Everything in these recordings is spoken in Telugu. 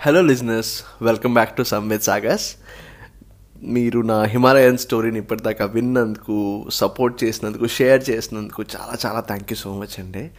Hello listeners welcome back to Samved Sagar's మీరు నా హిమాలయన్ స్టోరీని ఇప్పటిదాకా విన్నందుకు సపోర్ట్ చేసినందుకు షేర్ చేసినందుకు చాలా చాలా థ్యాంక్ యూ సో మచ్ అండి.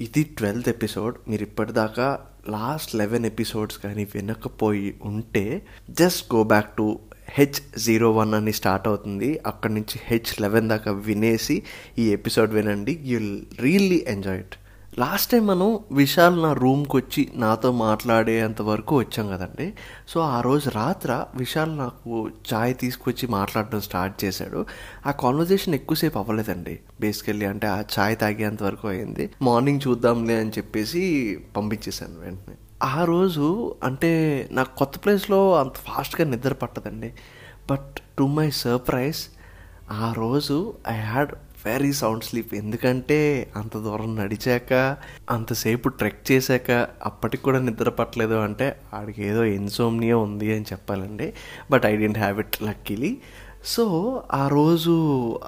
ఇది ట్వెల్త్ ఎపిసోడ్ మీరు ఇప్పటిదాకా లాస్ట్ లెవెన్ ఎపిసోడ్స్ కానీ వినకపోయి ఉంటే just go back to H zero one అని స్టార్ట్ అవుతుంది. అక్కడి నుంచి హెచ్ లెవెన్ దాకా వినేసి ఈ ఎపిసోడ్ వినండి. You'll really enjoy it last time మనం విశాల్ నా రూమ్కి వచ్చి నాతో మాట్లాడేంత వరకు వచ్చాం కదండి. సో ఆ రోజు రాత్ర విశాల్ నాకు చాయ్ తీసుకొచ్చి మాట్లాడడం స్టార్ట్ చేశాడు. ఆ కాన్వర్జేషన్ ఎక్కువసేపు అవ్వలేదండి. బేసికల్లీ అంటే ఆ చాయ్ తాగేంత వరకు అయింది. మార్నింగ్ చూద్దాంలే అని చెప్పేసి పంపించేశాను వెంటనే. ఆ రోజు అంటే నాకు కొత్త ప్లేస్లో అంత ఫాస్ట్గా నిద్ర పట్టదండి. బట్ టు మై సర్ప్రైజ్ ఆ రోజు I had very sound sleep ఎందుకంటే అంత దూరం నడిచాక అంతసేపు ట్రెక్ చేశాక అప్పటికి కూడా నిద్ర పట్టలేదు అంటే ఆడికి ఏదో ఇన్సోమ్నియా ఉంది అని చెప్పాలండి. But I didn't have it luckily so ఆ రోజు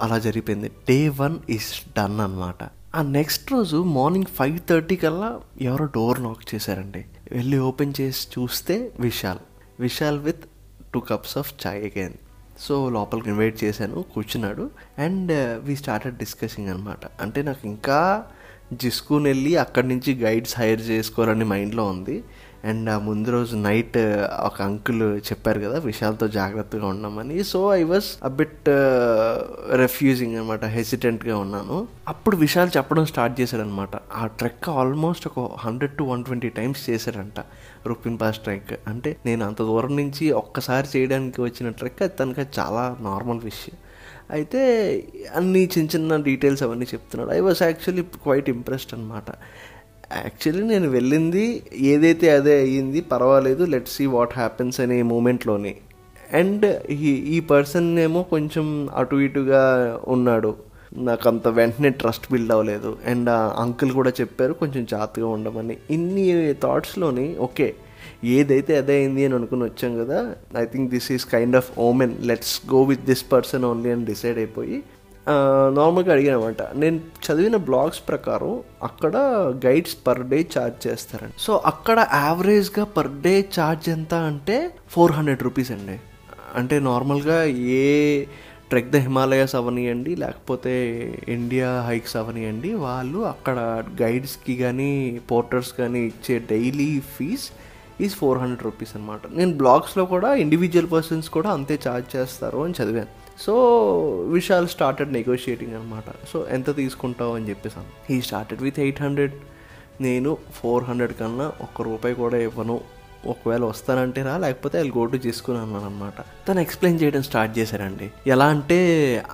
అలా జరిగిపోయింది. డే వన్ ఈస్ డన్ అనమాట ఆ నెక్స్ట్ రోజు మార్నింగ్ ఫైవ్ థర్టీ కల్లా ఎవరో డోర్ నాక్ చేశారండి. వెళ్ళి ఓపెన్ చేసి చూస్తే Vishal. Vishal with two cups of chai again so లోపలికి ఇన్వైట్ చేశాను కూర్చున్నాడు. అండ్ వీ స్టార్టెడ్ డిస్కసింగ్ అనమాట అంటే నాకు ఇంకా జిస్కూని వెళ్ళి అక్కడి నుంచి గైడ్స్ హైర్ చేసుకోవాలని మైండ్లో ఉంది. అండ్ ఆ ముందు రోజు నైట్ ఒక అంకుల్ చెప్పారు కదా విశాల్తో జాగ్రత్తగా ఉన్నామని so I was a bit refusing అనమాట హెసిటెంట్గా ఉన్నాను. అప్పుడు విశాల్ చెప్పడం స్టార్ట్ చేశాడనమాట ఆ ట్రెక్ ఆల్మోస్ట్ ఒక hundred to one twenty times చేశాడంట రూపిన్ పాస్ ట్రెక్ అంటే నేను అంత దూరం నుంచి ఒక్కసారి చేయడానికి వచ్చిన ట్రెక్ అది తనకి చాలా నార్మల్ విషయం అయితే అన్ని చిన్న చిన్న డీటెయిల్స్ అవన్నీ చెప్తున్నాడు. I was actually quite impressed అనమాట యాక్చువల్లీ నేను వెళ్ళింది ఏదైతే అదే అయ్యింది పర్వాలేదు లెట్ సీ వాట్ హ్యాపెన్స్ అనే మూమెంట్లోనే అండ్ ఈ ఈ పర్సన్ ఏమో కొంచెం అటు ఇటుగా ఉన్నాడు. నాకు అంత వెంటనే ట్రస్ట్ బిల్డ్ అవ్వలేదు. అండ్ ఆ అంకుల్ కూడా చెప్పారు కొంచెం జాగ్రత్తగా ఉండమని. ఇన్ని థాట్స్లోని ఓకే ఏదైతే అదే అయింది అని అనుకుని వచ్చాం కదా I think this is kind of omen let's go with this person only అని డిసైడ్ అయిపోయి నార్మల్గా అడిగానమాట. నేను చదివిన బ్లాగ్స్ ప్రకారం అక్కడ గైడ్స్ పర్ డే ఛార్జ్ చేస్తారండి. సో అక్కడ యావరేజ్గా పర్ డే ఛార్జ్ ఎంత అంటే ఫోర్ హండ్రెడ్ రూపీస్ అండి. అంటే నార్మల్గా ఏ ట్రెక్ ద హిమాలయాస్ అవనియండి లేకపోతే ఇండియా హైక్స్ అవనియండి వాళ్ళు అక్కడ గైడ్స్కి కానీ పోర్టర్స్ కానీ ఇచ్చే daily fees is four hundred rupees అనమాట నేను బ్లాగ్స్లో కూడా ఇండివిజువల్ పర్సన్స్ కూడా అంతే ఛార్జ్ చేస్తారు అని చదివాను. సో విశాల్ స్టార్టెడ్ నెగోషియేటింగ్ అనమాట సో ఎంత తీసుకుంటావు అని చెప్పేసాను ఈ స్టార్టెడ్ విత్ ఎయిట్ హండ్రెడ్ నేను ఫోర్ హండ్రెడ్ కన్నా ఒక్క రూపాయి కూడా ఇవ్వను. ఒకవేళ వస్తానంటే రా లేకపోతే వాళ్ళు గోటు చేసుకుని అన్నాను అనమాట తను ఎక్స్ప్లెయిన్ చేయడం స్టార్ట్ చేశారండి. ఎలా అంటే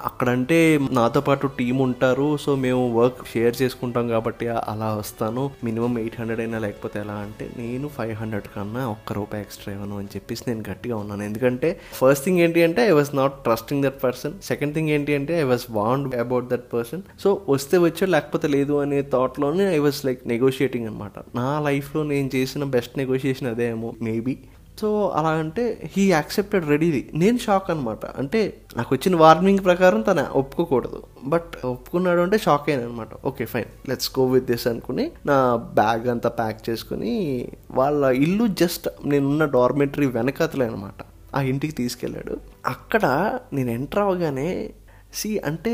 అక్కడంటే నాతో పాటు టీం ఉంటారు సో మేము వర్క్ షేర్ చేసుకుంటాం కాబట్టి అలా వస్తాను. మినిమం ఎయిట్ హండ్రెడ్ అయినా లేకపోతే ఎలా అంటే నేను ఫైవ్ హండ్రెడ్ కన్నా ఒక్క రూపాయి ఎక్స్ట్రా ఇవ్వను అని చెప్పేసి నేను గట్టిగా ఉన్నాను. ఎందుకంటే ఫస్ట్ థింగ్ ఏంటి అంటే I was not trusting that person second thing ఏంటి అంటే I was warned about that person so వస్తే వచ్చాడు లేకపోతే లేదు అనే థాట్లోనే ఐ వాస్ లైక్ నెగోషియేటింగ్ అనమాట నా లైఫ్లో నేను చేసిన బెస్ట్ నెగోషియేషన్ అదే ఏమో మేబీ సో అలా అంటే హీ యాక్సెప్టెడ్ రెడీది నేను షాక్ అనమాట అంటే నాకు వచ్చిన వార్నింగ్ ప్రకారం తను ఒప్పుకోకూడదు. బట్ ఒప్పుకున్నాడు అంటే షాక్ అయిన అనమాట okay fine let's go with this అనుకుని నా బ్యాగ్ అంతా ప్యాక్ చేసుకుని వాళ్ళ ఇల్లు జస్ట్ నేనున్న డార్మెటరీ వెనకతలే అనమాట ఆ ఇంటికి తీసుకెళ్ళాడు. అక్కడ నేను ఎంటర్ అవగానే సి అంటే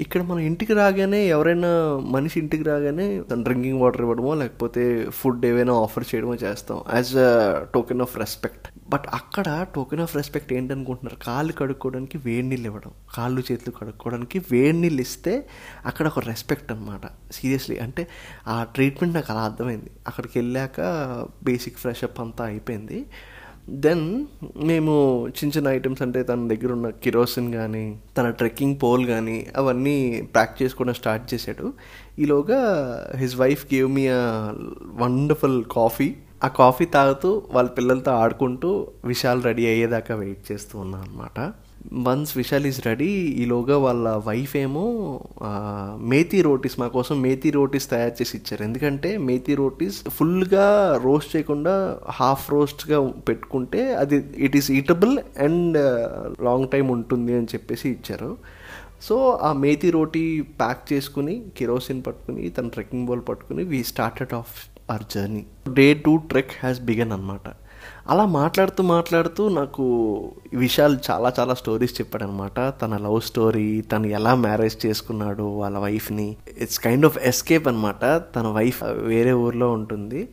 ఇక్కడ మనం ఇంటికి రాగానే ఎవరైనా మనిషి ఇంటికి రాగానే డ్రింకింగ్ వాటర్ ఇవ్వడమో లేకపోతే ఫుడ్ ఏవైనా ఆఫర్ చేయడమో చేస్తాం. As a token of respect but అక్కడ టోకెన్ ఆఫ్ రెస్పెక్ట్ ఏంటనుకుంటున్నారు? కాళ్ళు కడుక్కోవడానికి వేడి నీళ్ళు ఇవ్వడం. కాళ్ళు చేతులు కడుక్కోవడానికి వేడి నీళ్ళు ఇస్తే అక్కడ ఒక రెస్పెక్ట్ అనమాట సీరియస్లీ అంటే ఆ ట్రీట్మెంట్ నాకు అలా అర్థమైంది. అక్కడికి వెళ్ళాక బేసిక్ ఫ్రెష్ అప్ అంతా అయిపోయింది. దెన్ మేము చిన్న చిన్న ఐటమ్స్ అంటే తన దగ్గర ఉన్న కిరోసిన్ కానీ తన ట్రెక్కింగ్ పోల్ కానీ అవన్నీ ప్యాక్ చేసుకోవడం స్టార్ట్ చేశాడు. ఈలోగా his wife gave me a wonderful coffee ఆ కాఫీ తాగుతూ వాళ్ళ పిల్లలతో ఆడుకుంటూ విశాల్ రెడీ అయ్యేదాకా వెయిట్ చేస్తూ ఉన్నాను అనమాట వన్స్ విశాల్ ఈజ్ రెడీ ఈలోగా వాళ్ళ వైఫ్ ఏమో మేతి రోటీస్ మా కోసం మేతి రోటీస్ తయారు చేసి ఇచ్చారు. ఎందుకంటే మేతి రోటీస్ ఫుల్గా రోస్ట్ చేయకుండా హాఫ్ రోస్ట్గా పెట్టుకుంటే అది it is eatable and long time ఉంటుంది అని చెప్పేసి ఇచ్చారు. సో ఆ మేతి రోటీ ప్యాక్ చేసుకుని కిరోసిన్ పట్టుకుని తన ట్రెక్కింగ్ బోల్ పట్టుకుని we started off our journey day two trek has begun అనమాట అలా మాట్లాడుతూ మాట్లాడుతూ నాకు విశాల్ విషయాలు చాలా చాలా స్టోరీస్ చెప్పాడనమాట తన లవ్ స్టోరీ తను ఎలా మ్యారేజ్ చేసుకున్నాడు వాళ్ళ వైఫ్ని ఇట్స్ కైండ్ ఆఫ్ ఎస్కేప్ అనమాట తన వైఫ్ వేరే ఊర్లో ఉంటుంది.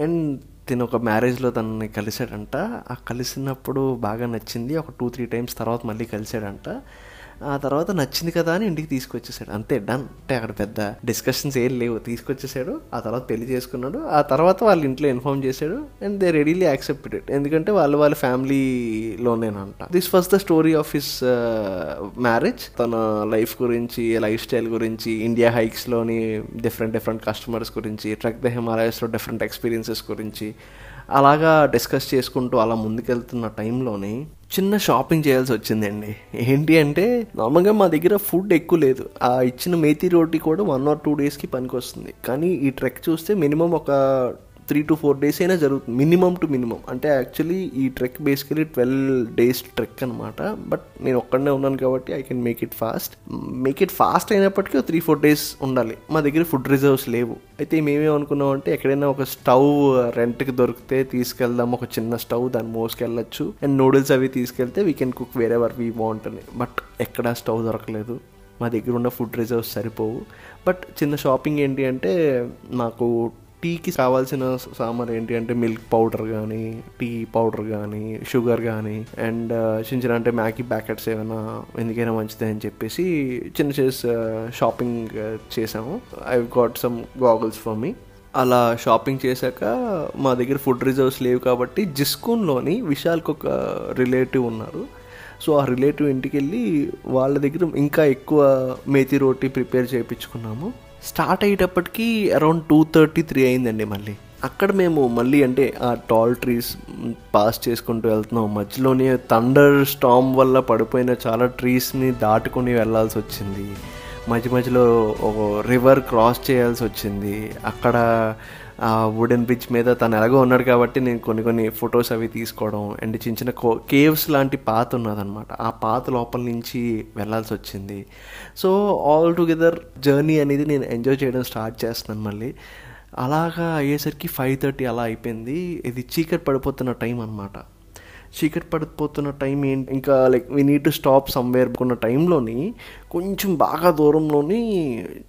అండ్ తిను ఒక మ్యారేజ్లో తనని కలిశాడంట. ఆ కలిసినప్పుడు బాగా నచ్చింది. ఒక టూ త్రీ టైమ్స్ తర్వాత మళ్ళీ కలిశాడంట. ఆ తర్వాత నచ్చింది కదా అని ఇంటికి తీసుకొచ్చేసాడు. అంతే డన్. అంటే అక్కడ పెద్ద డిస్కషన్స్ ఏం లేవు. తీసుకొచ్చేసాడు ఆ తర్వాత పెళ్ళి చేసుకున్నాడు. ఆ తర్వాత వాళ్ళ ఇంట్లో ఇన్ఫార్మ్ చేశాడు and they readily accepted it ఎందుకంటే వాళ్ళు వాళ్ళ ఫ్యామిలీలోనేనంట this was the story of his marriage తన లైఫ్ గురించి లైఫ్ స్టైల్ గురించి ఇండియా హైక్స్లోని డిఫరెంట్ డిఫరెంట్ కస్టమర్స్ గురించి ట్రక్ ద హిమాలయస్లో డిఫరెంట్ ఎక్స్పీరియన్సెస్ గురించి అలాగా డిస్కస్ చేసుకుంటూ అలా ముందుకెళ్తున్న టైంలోనే చిన్న షాపింగ్ చేయాల్సి వచ్చిందండి. ఏంటి అంటే నార్మల్గా మా దగ్గర ఫుడ్ ఎక్కువ లేదు. ఆ ఇచ్చిన మేతి రోటీ కూడా వన్ ఆర్ టూ డేస్కి పనికి వస్తుంది కానీ ఈ ట్రెక్ చూస్తే మినిమం ఒక త్రీ టు ఫోర్ డేస్ అయినా జరుగుతుంది మినిమం టు మినిమం అంటే యాక్చువల్లీ ఈ trek basically twelve days trek అనమాట బట్ నేను ఒక్కడనే ఉన్నాను కాబట్టి I can make it fast make it fast అయినప్పటికీ త్రీ ఫోర్ డేస్ ఉండాలి. మా దగ్గర ఫుడ్ రిజర్వ్స్ లేవు. అయితే మేమేమనుకున్నాం అంటే ఎక్కడైనా ఒక స్టవ్ uh, రెంట్కి దొరికితే తీసుకెళ్దాం. ఒక చిన్న స్టవ్ దాన్ని మోసుకెళ్ళచ్చు. అండ్ నూడిల్స్ అవి తీసుకెళ్తే we can cook wherever we బాగుంటుంది బట్ ఎక్కడ స్టవ్ దొరకలేదు. మా దగ్గర ఉన్న ఫుడ్ రిజర్వ్స్ సరిపోవు. బట్ చిన్న షాపింగ్ ఏంటి అంటే నాకు టీకి కావాల్సిన సామాన్ ఏంటి అంటే మిల్క్ పౌడర్ కానీ టీ పౌడర్ కానీ షుగర్ కానీ అండ్ చిన్న చిన్న అంటే మ్యాగీ ప్యాకెట్స్ ఏమైనా ఎందుకైనా మంచిది అని చెప్పేసి చిన్న చిన్న uh, షాపింగ్ uh, చేసాము. I got some goggles for me అలా షాపింగ్ చేశాక మా దగ్గర ఫుడ్ రిజర్వ్స్ లేవు కాబట్టి జిస్కూన్లోని విశాల్కి ఒక రిలేటివ్ ఉన్నారు. సో ఆ రిలేటివ్ ఇంటికి వెళ్ళి వాళ్ళ దగ్గర ఇంకా ఎక్కువ మేతి రోటీ ప్రిపేర్ చేయించుకున్నాము. స్టార్ట్ అయ్యేటప్పటికి అరౌండ్ టూ థర్టీ త్రీ అయిందండి మళ్ళీ. అక్కడ మేము మళ్ళీ అంటే ఆ టాల్ ట్రీస్ పాస్ చేసుకుంటూ వెళ్తున్నాం. మధ్యలోనే థండర్ స్టామ్ వల్ల పడిపోయిన చాలా ట్రీస్ని దాటుకొని వెళ్ళాల్సి వచ్చింది. మధ్య మధ్యలో ఒక రివర్ క్రాస్ చేయాల్సి వచ్చింది. అక్కడ ఆ వుడెన్ బ్రిడ్జ్ మీద తను ఎలాగో ఉన్నాడు కాబట్టి నేను కొన్ని కొన్ని ఫొటోస్ అవి తీసుకోవడం అండ్ చిన్న చిన్న కో కేవ్స్ లాంటి పాత ఉన్నదనమాట ఆ పాత లోపల నుంచి వెళ్ళాల్సి వచ్చింది. సో ఆల్ టుగెదర్ జర్నీ అనేది నేను ఎంజాయ్ చేయడం స్టార్ట్ చేస్తున్నాను మళ్ళీ. అలాగా అయ్యేసరికి ఫైవ్ థర్టీ అలా అయిపోయింది. ఇది చీకటి పడిపోతున్న టైం అనమాట చీకటి పడిపోతున్న టైం ఏంటి? ఇంకా like we need to stop somewhere కొన్న టైంలోని కొంచెం బాగా దూరంలోని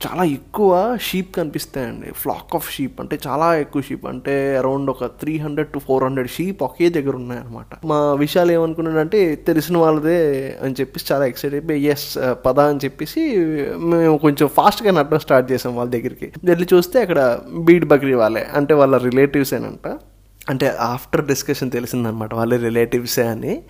చాలా ఎక్కువ షీప్ కనిపిస్తాయండి. ఫ్లాక్ ఆఫ్ షీప్ అంటే చాలా ఎక్కువ షీప్ అంటే అరౌండ్ ఒక three hundred to four hundred sheep ఒకే దగ్గర ఉన్నాయన్నమాట. మా విషయాలు ఏమనుకున్నాడంటే తెలిసిన వాళ్ళదే అని చెప్పేసి చాలా ఎక్సైట్ అయిపోయి ఎస్ uh, పద అని చెప్పేసి మేము కొంచెం ఫాస్ట్గా నడడం స్టార్ట్ చేసాం వాళ్ళ దగ్గరికి. వెళ్ళి చూస్తే అక్కడ బీడ్ బక్రీ వాళ్ళే అంటే వాళ్ళ రిలేటివ్స్ ఏనంట. అంటే ఆఫ్టర్ డిస్కషన్ తెలిసిందనమాట వాళ్ళ రిలేటివ్సే అని.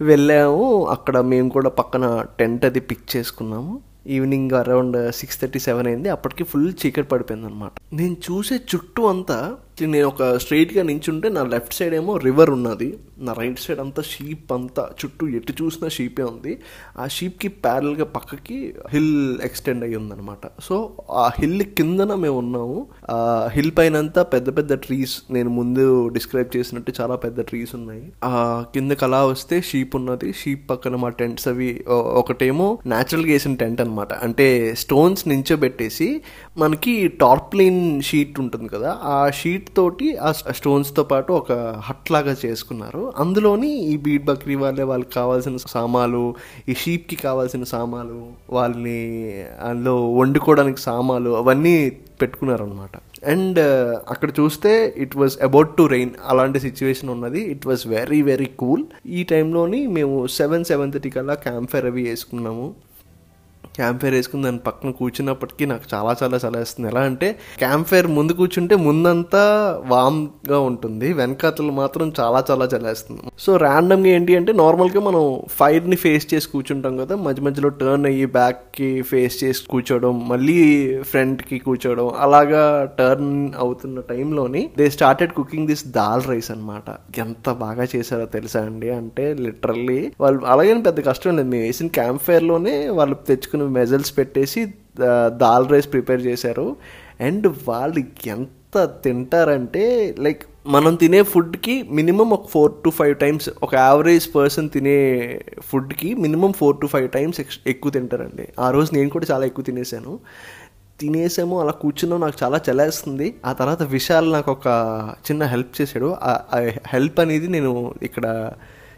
వెళ్ళాము. అక్కడ మేము కూడా పక్కన టెంట్ అది పిక్ చేసుకున్నాము. Evening around six thirty seven అయింది. అప్పటికి ఫుల్ చీకటి పడిపోయింది అనమాట నేను చూసే చుట్టూ అంతా నేను ఒక స్ట్రైట్గా నించుంటే నా లెఫ్ట్ సైడ్ ఏమో రివర్ ఉన్నది. నా రైట్ సైడ్ అంతా షీప్ అంతా చుట్టూ ఎటు చూసినా షీపే ఉంది. ఆ షీప్కి ప్యారల్గా పక్కకి హిల్ ఎక్స్టెండ్ అయ్యి ఉందనమాట సో ఆ హిల్ కిందన మేము ఉన్నాము. ఆ హిల్ పైన అంతా పెద్ద పెద్ద ట్రీస్ నేను ముందు డిస్క్రైబ్ చేసినట్టు చాలా పెద్ద ట్రీస్ ఉన్నాయి. ఆ కిందకి అలా వస్తే షీప్ ఉన్నది. షీప్ పక్కన మా టెంట్స్ అవి ఒకటేమో న్యాచురల్గా వేసిన టెంట్ అనమాట అంటే స్టోన్స్ నించోబెట్టేసి మనకి టార్ప్లిన్ షీట్ ఉంటుంది కదా ఆ షీట్ తోటి ఆ స్టోన్స్తో పాటు ఒక హట్ లాగా చేసుకున్నారు. అందులోని ఈ బీట్ బక్రీ వాళ్ళే వాళ్ళకి కావాల్సిన సామాలు ఈ షీప్కి కావాల్సిన సామాలు వాళ్ళని అందులో వండుకోవడానికి సామాలు అవన్నీ పెట్టుకున్నారు అనమాట అండ్ అక్కడ చూస్తే it was about to rain అలాంటి సిచ్యువేషన్ ఉన్నది. It was very very cool ఈ టైంలోని మేము సెవెన్ సెవెన్ థర్టీ కల్లా క్యాంప్ ఫైర్ అవి వేసుకున్నాము. క్యాంప్ ఫైర్ వేసుకుని దాని పక్కన కూర్చున్నప్పటికీ నాకు చాలా చాలా చాలా వేస్తుంది ఎలా అంటే క్యాంప్ ఫైర్ ముందు కూర్చుంటే ముందంతా వామ్గా ఉంటుంది. వెనకాతలు మాత్రం చాలా చాలా చలేస్తుంది సో ర్యాండమ్గా ఏంటి అంటే నార్మల్గా మనం ఫైర్ని ఫేస్ చేసి కూర్చుంటాం కదా మధ్య మధ్యలో టర్న్ అయ్యి బ్యాక్కి ఫేస్ చేసి కూర్చోవడం మళ్ళీ ఫ్రంట్కి కూర్చోవడం అలాగా టర్న్ అవుతున్న టైంలోని they started cooking this dal rice అనమాట ఎంత బాగా చేశారో తెలుసా అండి? అంటే లిటరల్లీ వాళ్ళు అలాగే పెద్ద కష్టం లేదు. మేము వేసిన క్యాంప్ ఫైర్లోనే వాళ్ళు తెచ్చుకుని మెజల్స్ పెట్టేసి దాల్ రైస్ ప్రిపేర్ చేశారు. అండ్ వాళ్ళు ఎంత తింటారంటే లైక్ మనం తినే ఫుడ్కి మినిమం ఒక ఫోర్ టు ఫైవ్ టైమ్స్ ఒక యావరేజ్ పర్సన్ తినే ఫుడ్కి minimum four to five times ఎక్కువ తింటారండి. ఆ రోజు నేను కూడా చాలా ఎక్కువ తినేసాను. తినేసాము అలా కూర్చున్నాం నాకు చాలా చలేస్తుంది. ఆ తర్వాత విశాల్ నాకు ఒక చిన్న హెల్ప్ చేశాడు. ఆ హెల్ప్ అనేది నేను ఇక్కడ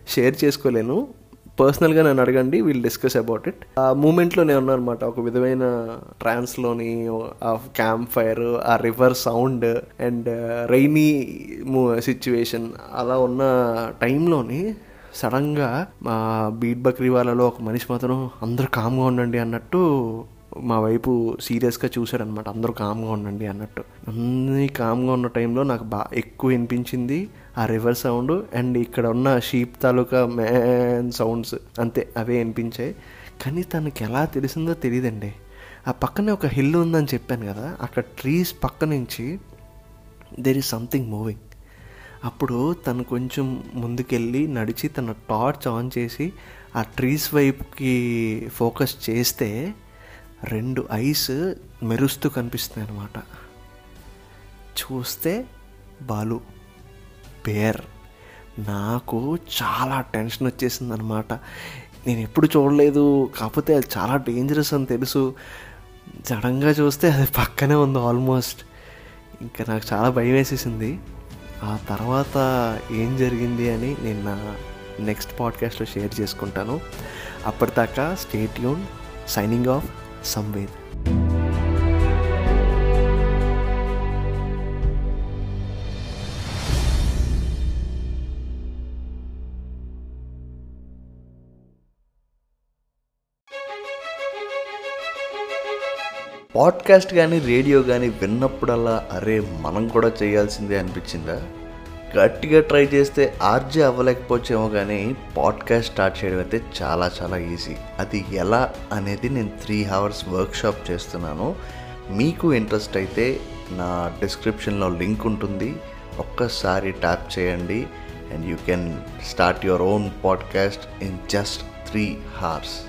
షేర్ చేసుకోలేను. పర్సనల్గా నన్ను అడగండి వీల్ డిస్కస్ అబౌట్ ఇట్ ఆ మూమెంట్లో నేను ఉన్నాను అనమాట ఒక విధమైన ట్రాన్స్లోని ఆ క్యాంప్ ఫైర్ ఆ river sound and rainy situation అలా ఉన్న టైంలోని సడన్గా మా బీట్ బక్రీ వాళ్ళలో ఒక మనిషి మాత్రం అందరూ కామ్గా ఉండండి అన్నట్టు మా వైపు సీరియస్గా చూశాడనమాట అందరూ కామ్గా ఉండండి అన్నట్టు. అన్నీ కామ్గా ఉన్న టైంలో నాకు బాగా ఎక్కువ వినిపించింది ఆ రివర్ సౌండ్ అండ్ ఇక్కడ ఉన్న షీప్ తాలూకా మ్యాన్ సౌండ్స్ అంతే అవే వినిపించాయి. కానీ తనకి ఎలా తెలిసిందో తెలియదండి ఆ పక్కనే ఒక హిల్ ఉందని చెప్పాను కదా అక్కడ ట్రీస్ పక్క నుంచి దెర్ ఈస్ సంథింగ్ మూవింగ్ అప్పుడు తను కొంచెం ముందుకెళ్ళి నడిచి తన టార్చ్ ఆన్ చేసి ఆ ట్రీస్ వైపుకి ఫోకస్ చేస్తే రెండు ఐస్ మెరుస్తూ కనిపిస్తున్నాయి అనమాట చూస్తే బాలు బేర్. నాకు చాలా టెన్షన్ వచ్చేసింది అనమాట నేను ఎప్పుడు చూడలేదు కాకపోతే అది చాలా డేంజరస్ అని తెలుసు. జడంగా చూస్తే అది పక్కనే ఉంది ఆల్మోస్ట్ ఇంకా నాకు చాలా భయం వేసేసింది. ఆ తర్వాత ఏం జరిగింది అని నేను నా నెక్స్ట్ పాడ్కాస్ట్లో షేర్ చేసుకుంటాను. అప్పటిదాకా స్టేట్ యూన్ సైనింగ్ ఆఫ్ సంవేద్ పాడ్కాస్ట్ కానీ రేడియో కానీ విన్నప్పుడల్లా అరే మనం కూడా చేయాల్సిందే అనిపించిందా? గట్టిగా ట్రై చేస్తే ఆర్జే అవ్వలేకపోవచ్చేమో కానీ పాడ్కాస్ట్ స్టార్ట్ చేయడం అయితే చాలా చాలా ఈజీ. అది ఎలా అనేది నేను త్రీ అవర్స్ వర్క్షాప్ చేస్తున్నాను. మీకు ఇంట్రెస్ట్ అయితే నా డిస్క్రిప్షన్లో లింక్ ఉంటుంది. ఒక్కసారి ట్యాప్ చేయండి. And you can start your own podcast in just three hours